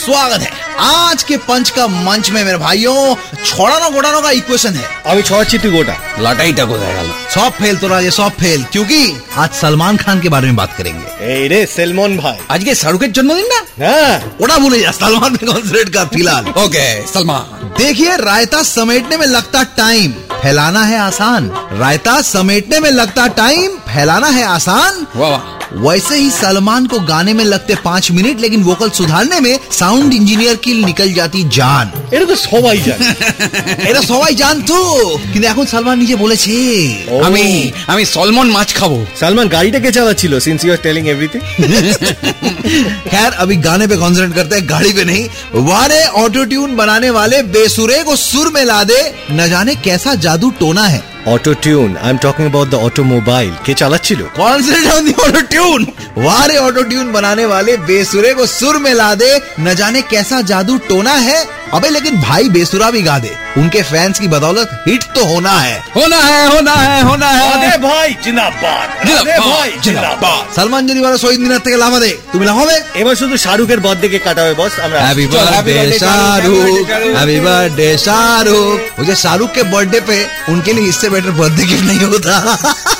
स्वागत है। आज के पंच का मंच में मेरे भाइयों छोड़ानो गोड़ानो का इक्वेशन है। अभी छोड़ चित्ती गोटा। लटाई टको जाएगा सब फेल तो राजे सब फेल क्योंकि आज सलमान खान के बारे में बात करेंगे। ए रे सलमान भाई। आज के शाहरुख के जन्मदिन ना? हाँ। उड़ा भूले जा सलमान पे कॉन्सेंट्रेट कर फ़िलहाल। ओके सलमान। देखिए रायता समेटने में लगता टाइम फैलाना है आसान। रायता समेटने में लगता टाइम फैलाना है आसान। वाह। वैसे ही सलमान को गाने में लगते पाँच मिनट लेकिन वोकल सुधारने में साउंड इंजीनियर की निकल जाती जान এটা তো সবাই জানে এটা সবাই জানতো কিন্তু এখন সালমান নিজে বলেছে ও, আমি আমি সলমন মাছ খাবো সালমান গাড়িটা কে চালাচ্ছিল since you are telling everything खैर अभी गाने पे कॉन्सेंट्रेट करते हैं गाड़ी पे नहीं वारे ऑटो ट्यून बनाने वाले बेसुरे को सुर में ला दे न जाने कैसा जादू टोना है auto tune I am talking about the automobile কে চালাচ্ছিল concentrate on the auto tune वारे ऑटो ट्यून बनाने वाले बेसुरे को सुर में ला दे न जाने कैसा जादू टोना है अबे लेकिन भाई बेसुरा भी गा दे उनके फैंस की बदौलत हिट तो होना है होना है होना है होना রাধে है ভাই জিন্দাবাদ রাধে ভাই জিন্দাবাদ সালমান যদি বলে শহীদ মিনার থেকে লাফা দে তুমি লাফাবে এবার শুধু শাহরুখের বার্থডে কে কাটাবে বস আমরা हैप्पी चल, happy birthday birthday, Shahrukh Shahrukh, happy birthday Shahrukh मुझे शाहरुख के बर्थडे पे उनके लिए इससे बेटर बर्थडे गिफ्ट नहीं होता